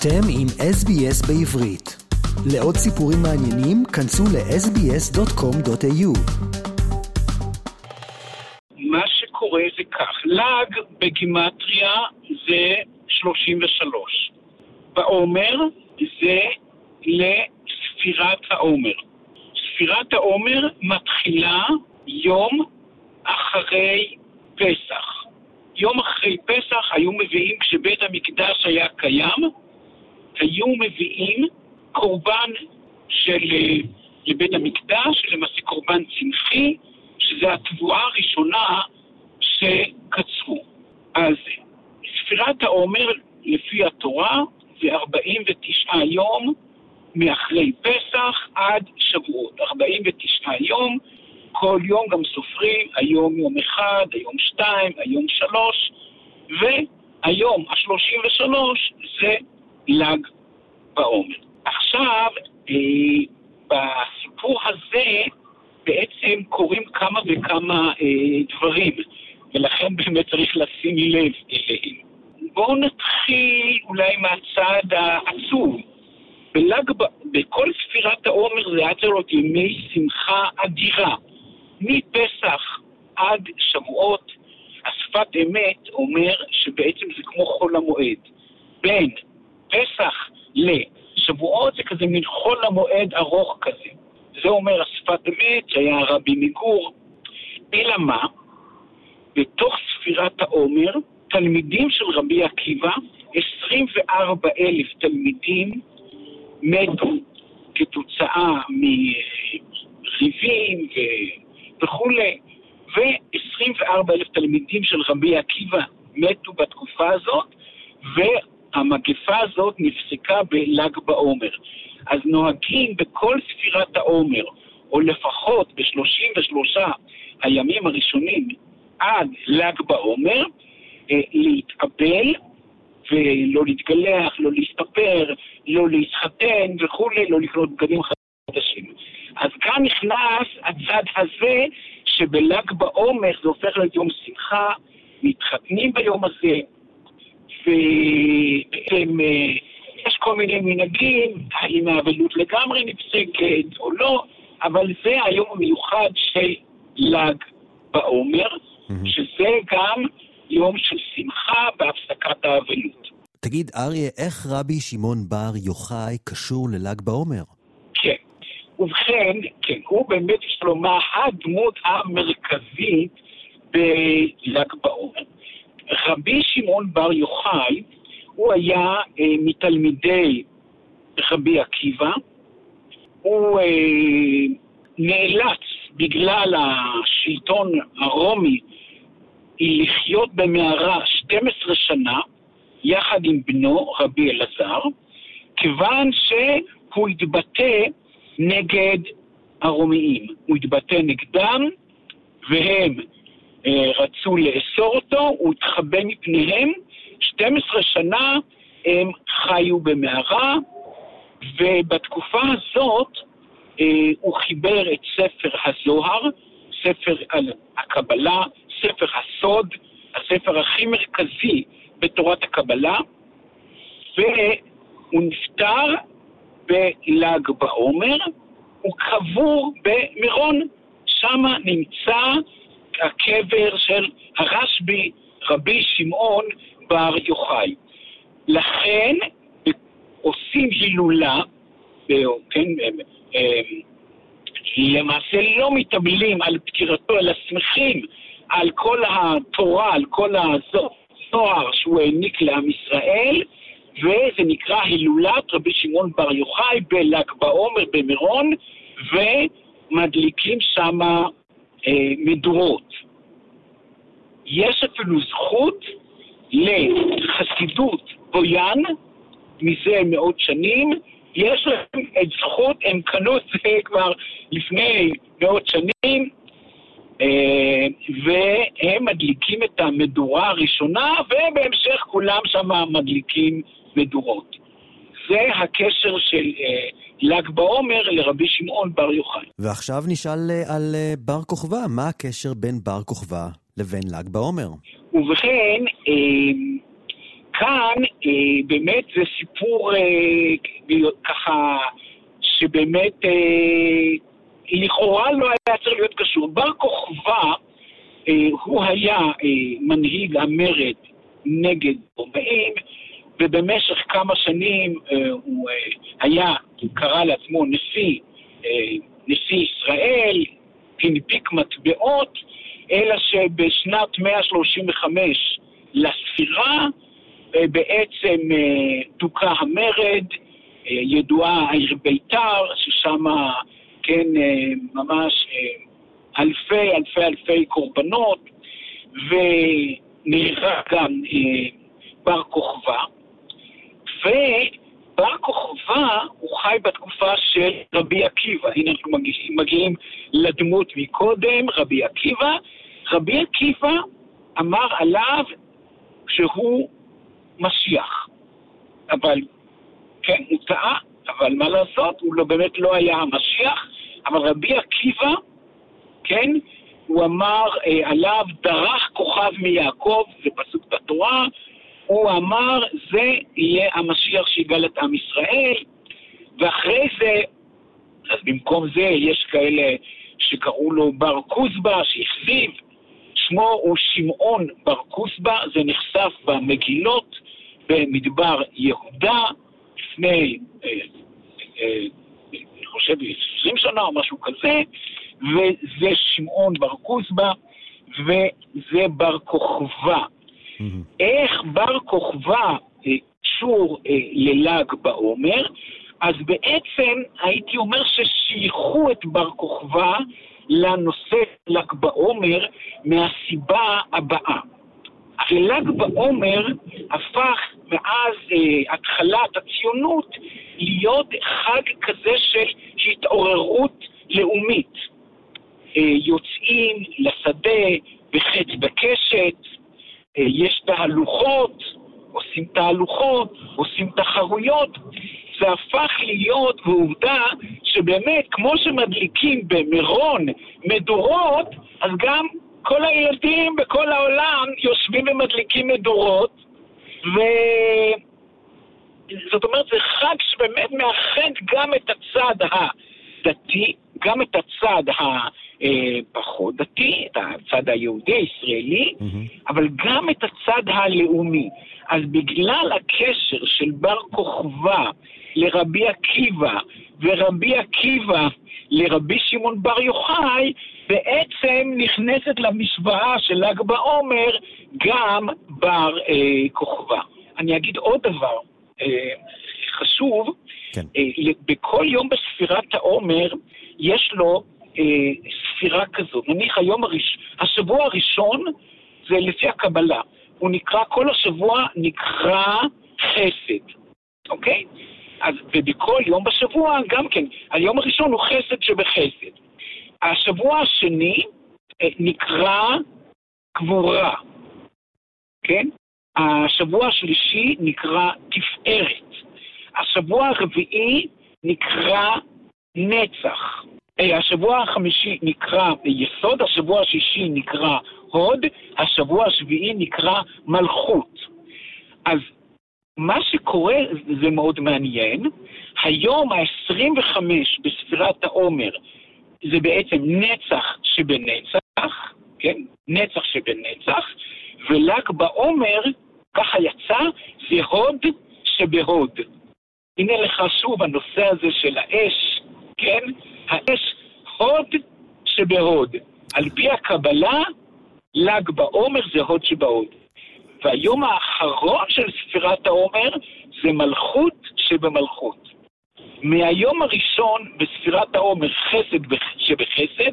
אתם עם SBS בעברית. לעוד סיפורים מעניינים, כנסו ל-sbs.com.au. מה שקורה זה כך, לעג בגימטריה זה 33. בעומר זה לספירת העומר. ספירת העומר מתחילה יום אחרי פסח. יום אחרי פסח היו מביאים, כשבית המקדש היה קיים, היו מביאים קורבן של אה, לבית המקדש, למעשה קורבן צמחי, שזה התבואה הראשונה שקצרו. אז ספירת העומר, לפי התורה, זה 49 יום מאחרי פסח עד שבועות. 49 יום, כל יום גם סופרים, היום יום אחד, היום שתיים, היום שלוש, והיום ה-33 זה ל"ג בעומר. עכשיו, אה, בסיפור הזה בעצם קורים כמה וכמה אה, דברים, ולכן באמת צריך לשים לב אליהם. בואו נתחיל אולי מהצד העצוב. בל"ג, בכל ספירת העומר זה היה צריך להיות ימי שמחה אדירה. מפסח עד שבועות, השפת אמת אומר שבעצם זה כמו חול המועד. בין פסח לשבועות זה כזה מין חול המועד ארוך כזה. זה אומר השפת אמת שהיה רבי מגור. אלא מה? בתוך ספירת העומר, תלמידים של רבי עקיבא, 24 אלף תלמידים מתו כתוצאה מריבים וכולי, ו-24 אלף תלמידים של רבי עקיבא מתו בתקופה הזאת, והמגפה הזאת נפסקה בל"ג בעומר. אז נוהגים בכל ספירת העומר, או לפחות ב-33 הימים הראשונים עד ל"ג בעומר, אה, להתאבל ולא להתגלח, לא להסתפר, לא להתחתן וכולי, לא לקנות בגדים חדשים. אז כאן נכנס הצד הזה שבל"ג בעומר זה הופך להיות יום שמחה, מתחתנים ביום הזה, ובעצם אה, יש כל מיני מנהגים, האם האבלות לגמרי נפסקת או לא, אבל זה היום המיוחד של ל"ג בעומר, mm-hmm. שזה גם יום של שמחה בהפסקת האבלות. תגיד, אריה, איך רבי שמעון בר יוחאי קשור לל"ג בעומר? כן. ובכן, כן, הוא באמת, יש לומר, הדמות המרכזית בל"ג בעומר. רבי שמעון בר יוחאי, הוא היה אה, מתלמידי רבי עקיבא, הוא אה, נאלץ בגלל השלטון הרומי לחיות במערה 12 שנה, יחד עם בנו, רבי אלעזר, כיוון שהוא התבטא נגד הרומיים. הוא התבטא נגדם, והם רצו לאסור אותו, הוא התחבא מפניהם. 12 שנה הם חיו במערה, ובתקופה הזאת אה, הוא חיבר את ספר הזוהר, ספר על הקבלה, ספר הסוד, הספר הכי מרכזי בתורת הקבלה, והוא נפטר בל"ג בעומר, הוא קבור במירון. שם נמצא הקבר של הרשב"י, רבי שמעון בר יוחאי. לכן עושים הילולה, כן, למעשה לא מתאבלים על פטירתו, אלא שמחים על כל התורה, על כל הזוהר שהוא העניק לעם ישראל, וזה נקרא הילולת רבי שמעון בר יוחאי בל"ג בעומר במירון, ומדליקים שם אה, מדורות. יש אפילו זכות לחסידות בויאן מזה מאות שנים, יש להם את זכות, הם קנו את זה כבר לפני מאות שנים, אה, והם מדליקים את המדורה הראשונה, ובהמשך כולם שם מדליקים מדורות. זה הקשר של אה, ל"ג בעומר לרבי שמעון בר יוחאי. ועכשיו נשאל אה, על בר כוכבא, מה הקשר בין בר כוכבא לבין ל"ג בעומר? ובכן, כאן אה, באמת זה סיפור אה, ככה, שבאמת אה, לכאורה לא היה צריך להיות קשור. בר כוכבא, אה, הוא היה אה, מנהיג המרד נגד רומאים, ובמשך כמה שנים אה, הוא אה, היה, הוא קרא לעצמו נשיא, אה, נשיא ישראל, הנפיק מטבעות, אלא שבשנת 135 לספירה בעצם דוכא המרד, ידועה העיר ביתר, ששם, כן, ממש אלפי אלפי אלפי קורבנות, ונהרג גם בר כוכבא. ובר כוכבא הוא חי בתקופה של רבי עקיבא. הנה אנחנו מגיעים, מגיעים לדמות מקודם, רבי עקיבא. רבי עקיבא אמר עליו שהוא משיח. אבל, כן, הוא טעה, אבל מה לעשות, הוא לא, באמת לא היה המשיח, אבל רבי עקיבא, כן, הוא אמר אה, עליו, דרך כוכב מיעקב, זה פסוק בתורה, הוא אמר, זה יהיה המשיח שיגאל את עם ישראל, ואחרי זה, אז במקום זה יש כאלה שקראו לו בר כוסבא, שהכזיב, שמו הוא שמעון בר כוסבא, זה נחשף במגילות במדבר יהודה לפני, אה, אה, אני חושב, 20 שנה או משהו כזה, וזה שמעון בר כוסבא, וזה בר כוכבא. איך בר כוכבא אה, קשור אה, לל"ג בעומר? אז בעצם הייתי אומר ששייכו את בר כוכבא לנושא ל"ג בעומר מהסיבה הבאה. ל"ג בעומר הפך מאז אה, התחלת הציונות להיות חג כזה של התעוררות לאומית. אה, יוצאים לשדה בחץ בקשת, אה, יש תהלוכות, עושים תהלוכות, עושים תחרויות. זה הפך להיות, ועובדה שבאמת, כמו שמדליקים במירון מדורות, אז גם כל הילדים בכל העולם יושבים ומדליקים מדורות, וזאת אומרת, זה חג שבאמת מאחד גם את הצד הדתי, גם את הצד ה... אה, פחות דתי, את הצד היהודי הישראלי, mm-hmm. אבל גם את הצד הלאומי. אז בגלל הקשר של בר כוכבא לרבי עקיבא, ורבי עקיבא לרבי שמעון בר יוחאי, בעצם נכנסת למשוואה של ל"ג בעומר גם בר אה, כוכבא. אני אגיד עוד דבר אה, חשוב, כן. אה, בכל יום בספירת העומר יש לו אה, ספירה כזאת. נניח היום הראש... השבוע הראשון זה לפי הקבלה. הוא נקרא, כל השבוע נקרא חסד, אוקיי? אז, ובכל יום בשבוע גם כן, היום הראשון הוא חסד שבחסד. השבוע השני אה, נקרא קבורה, כן? השבוע השלישי נקרא תפארת. השבוע הרביעי נקרא נצח. השבוע החמישי נקרא יסוד, השבוע השישי נקרא הוד, השבוע השביעי נקרא מלכות. אז מה שקורה זה מאוד מעניין. היום ה-25 בספירת העומר זה בעצם נצח שבנצח, כן? נצח שבנצח, ול"ג בעומר, ככה יצא, זה הוד שבהוד. הנה לך שוב הנושא הזה של האש, כן? האש הוד שבהוד. על פי הקבלה, ל"ג בעומר זה הוד שבהוד. והיום האחרון של ספירת העומר זה מלכות שבמלכות. מהיום הראשון בספירת העומר, חסד שבחסד,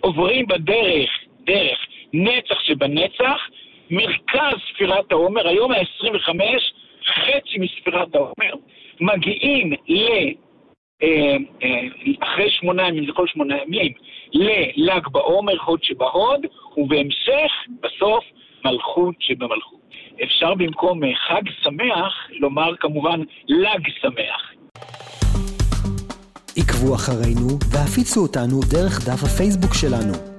עוברים בדרך, דרך נצח שבנצח, מרכז ספירת העומר, היום ה-25, חצי מספירת העומר, מגיעים ל... אה, אה, אחרי שמונה ימים, זה כל שמונה ימים, לל"ג בעומר, הוד שבהוד, ובהמשך, בסוף, מלכות שבמלכות. אפשר במקום אה, חג שמח, לומר כמובן ל"ג שמח. עקבו אחרינו והפיצו אותנו דרך דף הפייסבוק שלנו.